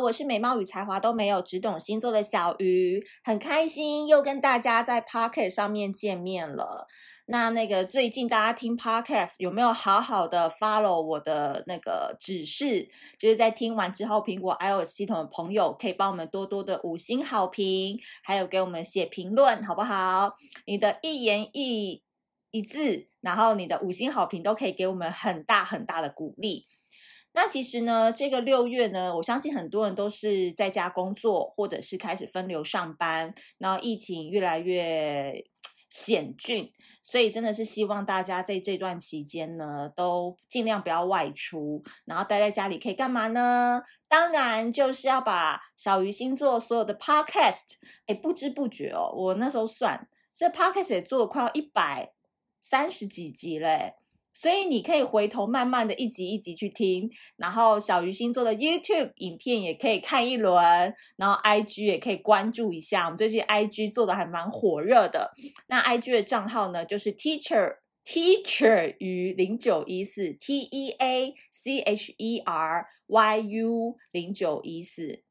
我是美貌与才华都没有，只懂星座的小鱼，很开心又跟大家在 Podcast 上面见面了。那那个最近大家听 Podcast 有没有好好的 follow 我的那个指示？就是在听完之后，苹果 iOS 系统的朋友可以帮我们多多的五星好评，还有给我们写评论，好不好？你的一言一一字，然后你的五星好评都可以给我们很大很大的鼓励。那其实呢，这个六月呢，我相信很多人都是在家工作，或者是开始分流上班，然后疫情越来越险峻，所以真的是希望大家在这段期间呢，都尽量不要外出，然后待在家里可以干嘛呢？当然就是要把小鱼星座所有的 podcast，哎，不知不觉哦，我那时候算这 podcast 也做了快要一百三十几集嘞。所以你可以回头慢慢的一集一集去听，然后小鱼星座的 YouTube 影片也可以看一轮，然后 IG 也可以关注一下。我们最近 IG 做的还蛮火热的，那 IG 的账号呢，就是 Teacher Teacher 于零九一四 T E A C H E R Y U 零九一四。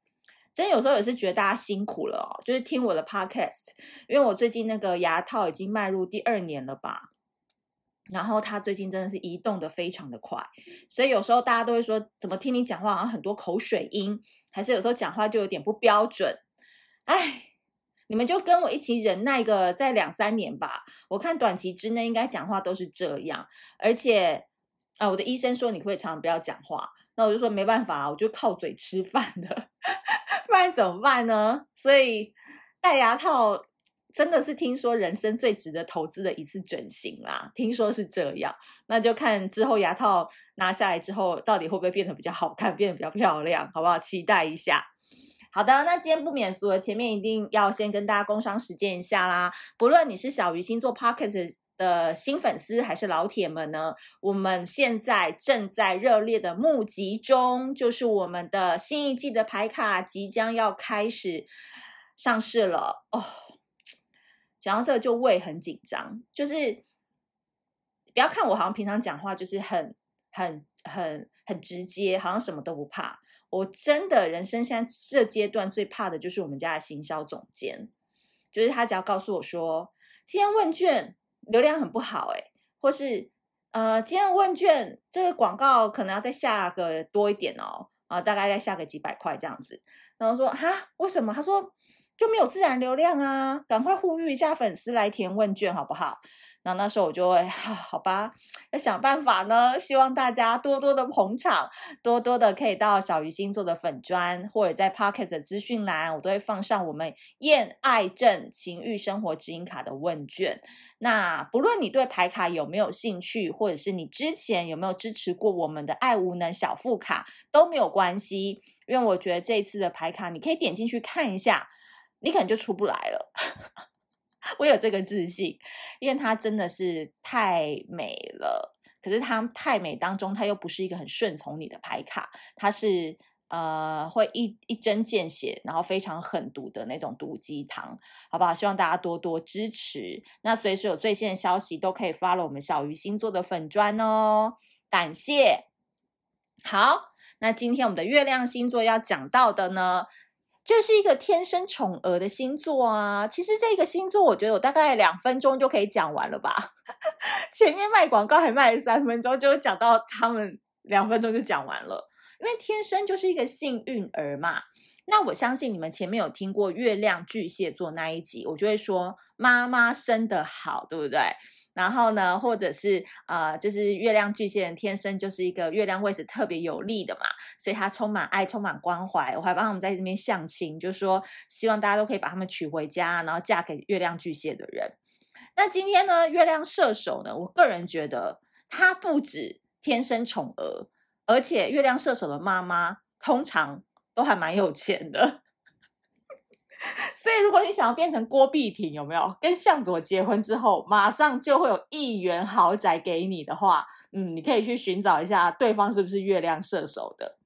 真有时候也是觉得大家辛苦了哦，就是听我的 Podcast，因为我最近那个牙套已经迈入第二年了吧。然后他最近真的是移动的非常的快，所以有时候大家都会说，怎么听你讲话好像很多口水音，还是有时候讲话就有点不标准。哎，你们就跟我一起忍耐个在两三年吧，我看短期之内应该讲话都是这样。而且啊，我的医生说你会常常不要讲话，那我就说没办法，我就靠嘴吃饭的，不然怎么办呢？所以戴牙套。真的是听说人生最值得投资的一次整形啦，听说是这样，那就看之后牙套拿下来之后，到底会不会变得比较好看，变得比较漂亮，好不好？期待一下。好的，那今天不免俗了，前面一定要先跟大家工商实践一下啦。不论你是小鱼星座 Pocket 的新粉丝，还是老铁们呢，我们现在正在热烈的募集中，就是我们的新一季的牌卡即将要开始上市了哦。讲到这个就胃很紧张，就是不要看我好像平常讲话就是很很很很直接，好像什么都不怕。我真的人生现在这阶段最怕的就是我们家的行销总监，就是他只要告诉我说今天问卷流量很不好，诶，或是呃今天问卷这个广告可能要再下个多一点哦，啊大概再下个几百块这样子，然后说哈为什么？他说。就没有自然流量啊！赶快呼吁一下粉丝来填问卷好不好？然后那时候我就会，啊，好吧，要想办法呢。希望大家多多的捧场，多多的可以到小鱼星座的粉专，或者在 Pocket 的资讯栏，我都会放上我们厌爱症情欲生活指引卡的问卷。那不论你对牌卡有没有兴趣，或者是你之前有没有支持过我们的爱无能小副卡都没有关系，因为我觉得这一次的牌卡你可以点进去看一下。你可能就出不来了，我有这个自信，因为它真的是太美了。可是它太美当中，它又不是一个很顺从你的牌卡，它是呃会一一针见血，然后非常狠毒的那种毒鸡汤，好不好？希望大家多多支持。那随时有最新的消息都可以 follow 我们小鱼星座的粉专哦，感谢。好，那今天我们的月亮星座要讲到的呢，这是一个天生宠儿的星座啊！其实这个星座，我觉得我大概两分钟就可以讲完了吧。前面卖广告还卖了三分钟，就讲到他们两分钟就讲完了。因为天生就是一个幸运儿嘛。那我相信你们前面有听过月亮巨蟹座那一集，我就会说妈妈生得好，对不对？然后呢，或者是呃，就是月亮巨蟹人天生就是一个月亮位置特别有利的嘛，所以他充满爱，充满关怀。我还帮他们在这边相亲，就说希望大家都可以把他们娶回家，然后嫁给月亮巨蟹的人。那今天呢，月亮射手呢，我个人觉得他不止天生宠儿，而且月亮射手的妈妈通常都还蛮有钱的。所以，如果你想要变成郭碧婷，有没有跟向佐结婚之后，马上就会有亿元豪宅给你的话，嗯，你可以去寻找一下对方是不是月亮射手的。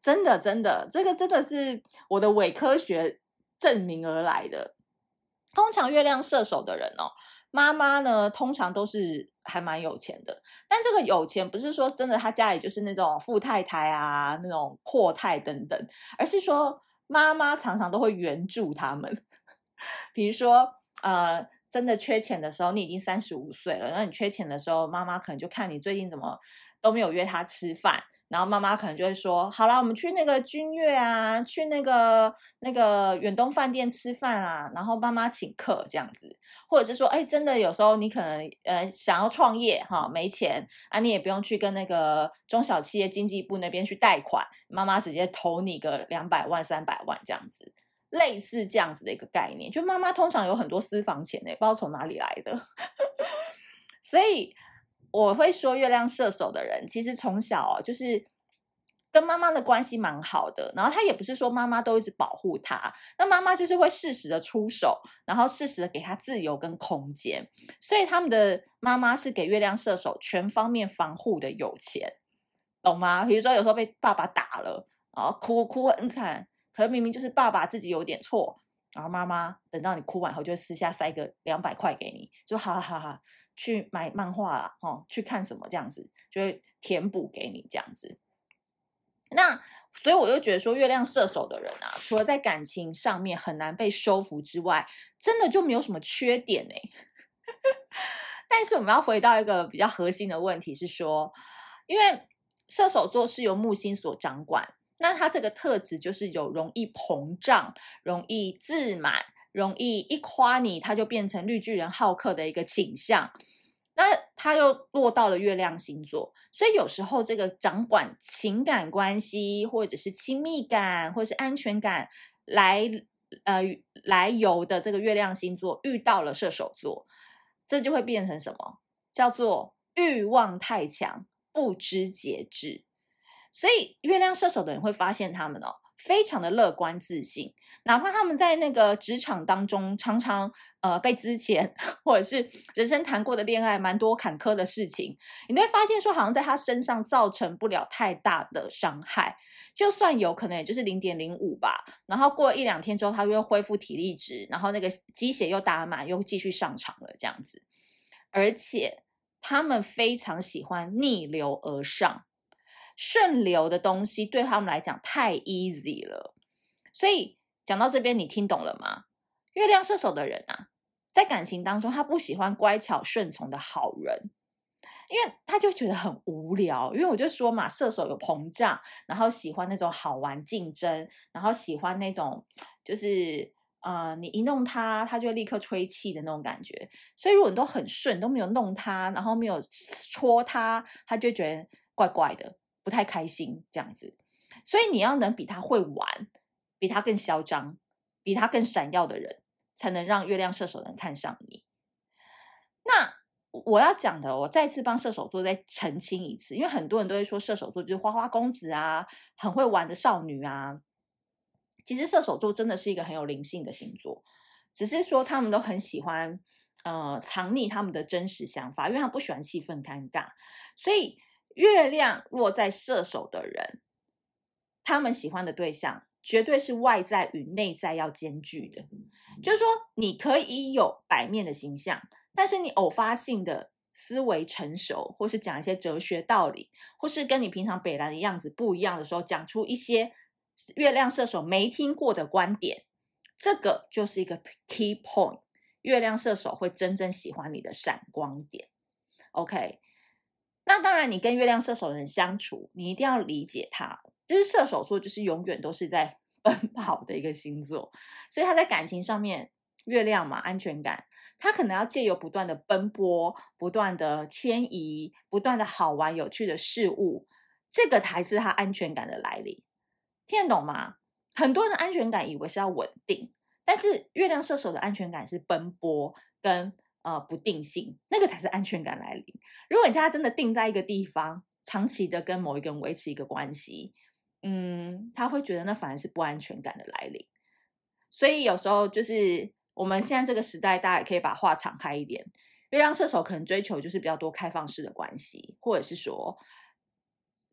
真的，真的，这个真的是我的伪科学证明而来的。通常月亮射手的人哦，妈妈呢，通常都是还蛮有钱的。但这个有钱不是说真的，他家里就是那种富太太啊，那种阔太等等，而是说妈妈常常都会援助他们。比如说，呃，真的缺钱的时候，你已经三十五岁了，那你缺钱的时候，妈妈可能就看你最近怎么都没有约他吃饭。然后妈妈可能就会说：“好啦，我们去那个君悦啊，去那个那个远东饭店吃饭啊。”然后妈妈请客这样子，或者是说：“哎，真的有时候你可能呃想要创业哈，没钱啊，你也不用去跟那个中小企业经济部那边去贷款，妈妈直接投你个两百万、三百万这样子，类似这样子的一个概念。就妈妈通常有很多私房钱呢，不知道从哪里来的，所以。”我会说，月亮射手的人其实从小，就是跟妈妈的关系蛮好的。然后他也不是说妈妈都一直保护他，那妈妈就是会适时的出手，然后适时的给他自由跟空间。所以他们的妈妈是给月亮射手全方面防护的有钱，懂吗？比如说有时候被爸爸打了，然后哭哭很惨，可是明明就是爸爸自己有点错，然后妈妈等到你哭完后，就私下塞个两百块给你，就哈哈哈。去买漫画啦，哦，去看什么这样子，就会填补给你这样子。那所以我就觉得说，月亮射手的人啊，除了在感情上面很难被收服之外，真的就没有什么缺点哎。但是我们要回到一个比较核心的问题是说，因为射手座是由木星所掌管，那他这个特质就是有容易膨胀、容易自满。容易一夸你，他就变成绿巨人浩克的一个倾向。那他又落到了月亮星座，所以有时候这个掌管情感关系，或者是亲密感，或者是安全感来呃来由的这个月亮星座遇到了射手座，这就会变成什么？叫做欲望太强，不知节制。所以月亮射手的人会发现他们哦。非常的乐观自信，哪怕他们在那个职场当中常常呃被资遣，或者是人生谈过的恋爱蛮多坎坷的事情，你会发现说好像在他身上造成不了太大的伤害，就算有可能也就是零点零五吧。然后过了一两天之后，他又恢复体力值，然后那个鸡血又打满，又继续上场了这样子。而且他们非常喜欢逆流而上。顺流的东西对他们来讲太 easy 了，所以讲到这边，你听懂了吗？月亮射手的人啊，在感情当中，他不喜欢乖巧顺从的好人，因为他就觉得很无聊。因为我就说嘛，射手有膨胀，然后喜欢那种好玩竞争，然后喜欢那种就是呃，你一弄他，他就立刻吹气的那种感觉。所以如果你都很顺，都没有弄他，然后没有戳他，他就觉得怪怪的。不太开心这样子，所以你要能比他会玩，比他更嚣张，比他更闪耀的人，才能让月亮射手能看上你。那我要讲的，我再次帮射手座再澄清一次，因为很多人都会说射手座就是花花公子啊，很会玩的少女啊。其实射手座真的是一个很有灵性的星座，只是说他们都很喜欢呃藏匿他们的真实想法，因为他不喜欢气氛尴尬，所以。月亮落在射手的人，他们喜欢的对象绝对是外在与内在要兼具的。就是说，你可以有摆面的形象，但是你偶发性的思维成熟，或是讲一些哲学道理，或是跟你平常北兰的样子不一样的时候，讲出一些月亮射手没听过的观点，这个就是一个 key point。月亮射手会真正喜欢你的闪光点。OK。那当然，你跟月亮射手的人相处，你一定要理解他，就是射手座，就是永远都是在 奔跑的一个星座，所以他在感情上面，月亮嘛，安全感，他可能要借由不断的奔波、不断的迁移、不断的好玩有趣的事物，这个才是他安全感的来临。听得懂吗？很多人的安全感以为是要稳定，但是月亮射手的安全感是奔波跟。呃，不定性，那个才是安全感来临。如果你家真的定在一个地方，长期的跟某一个人维持一个关系，嗯，他会觉得那反而是不安全感的来临。所以有时候就是我们现在这个时代，大家也可以把话敞开一点。月亮射手可能追求就是比较多开放式的关系，或者是说，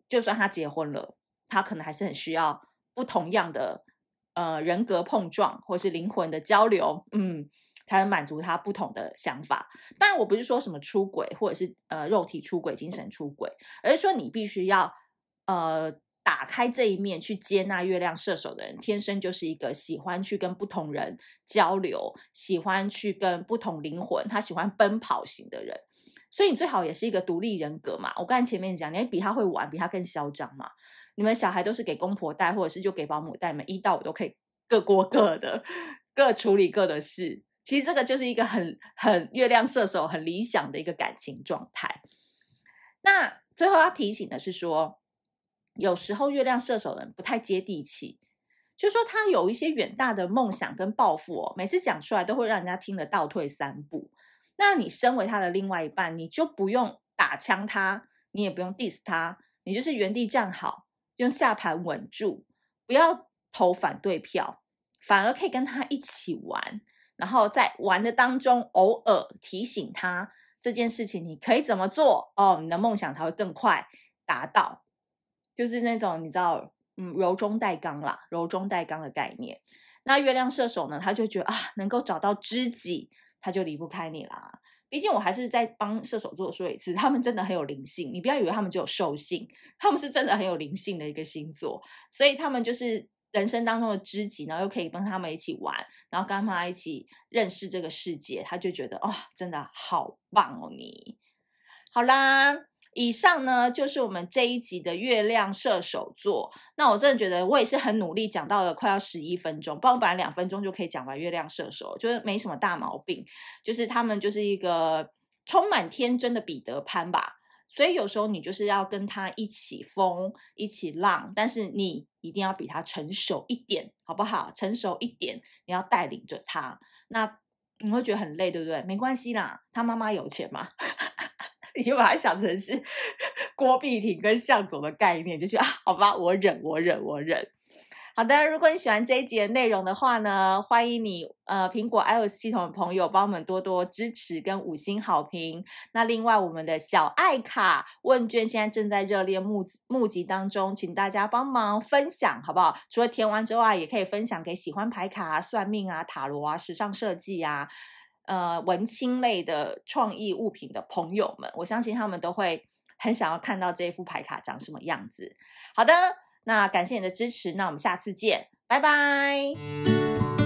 就算他结婚了，他可能还是很需要不同样的呃人格碰撞，或是灵魂的交流，嗯。才能满足他不同的想法。当然，我不是说什么出轨或者是呃肉体出轨、精神出轨，而是说你必须要呃打开这一面去接纳月亮射手的人，天生就是一个喜欢去跟不同人交流、喜欢去跟不同灵魂，他喜欢奔跑型的人。所以你最好也是一个独立人格嘛。我刚才前面讲，你比他会玩，比他更嚣张嘛。你们小孩都是给公婆带，或者是就给保姆带，你们一到五都可以各过各的，各处理各的事。其实这个就是一个很很月亮射手很理想的一个感情状态。那最后要提醒的是说，有时候月亮射手人不太接地气，就说他有一些远大的梦想跟抱负哦，每次讲出来都会让人家听得倒退三步。那你身为他的另外一半，你就不用打枪他，你也不用 diss 他，你就是原地站好，用下盘稳住，不要投反对票，反而可以跟他一起玩，然后在玩的当中偶尔提醒他这件事情你可以怎么做哦，你的梦想才会更快达到，就是那种你知道，嗯，柔中带刚啦，柔中带刚的概念。那月亮射手呢，他就觉得啊，能够找到知己。他就离不开你啦。毕竟我还是在帮射手座说一次，他们真的很有灵性。你不要以为他们就有兽性，他们是真的很有灵性的一个星座。所以他们就是人生当中的知己，然后又可以跟他们一起玩，然后跟他们一起认识这个世界，他就觉得哦，真的好棒哦！你好啦。以上呢，就是我们这一集的月亮射手座。那我真的觉得我也是很努力，讲到了快要十一分钟，不然我本来两分钟就可以讲完月亮射手，就是没什么大毛病。就是他们就是一个充满天真的彼得潘吧，所以有时候你就是要跟他一起疯，一起浪，但是你一定要比他成熟一点，好不好？成熟一点，你要带领着他。那你会觉得很累，对不对？没关系啦，他妈妈有钱嘛。你就把它想成是 郭碧婷跟向佐的概念，就去啊，好吧，我忍，我忍，我忍。好的，如果你喜欢这一集的内容的话呢，欢迎你呃苹果 iOS 系统的朋友帮我们多多支持跟五星好评。那另外我们的小爱卡问卷现在正在热烈募募集当中，请大家帮忙分享好不好？除了填完之外，也可以分享给喜欢牌卡啊、算命啊、塔罗啊、时尚设计啊。呃，文青类的创意物品的朋友们，我相信他们都会很想要看到这一副牌卡长什么样子。好的，那感谢你的支持，那我们下次见，拜拜。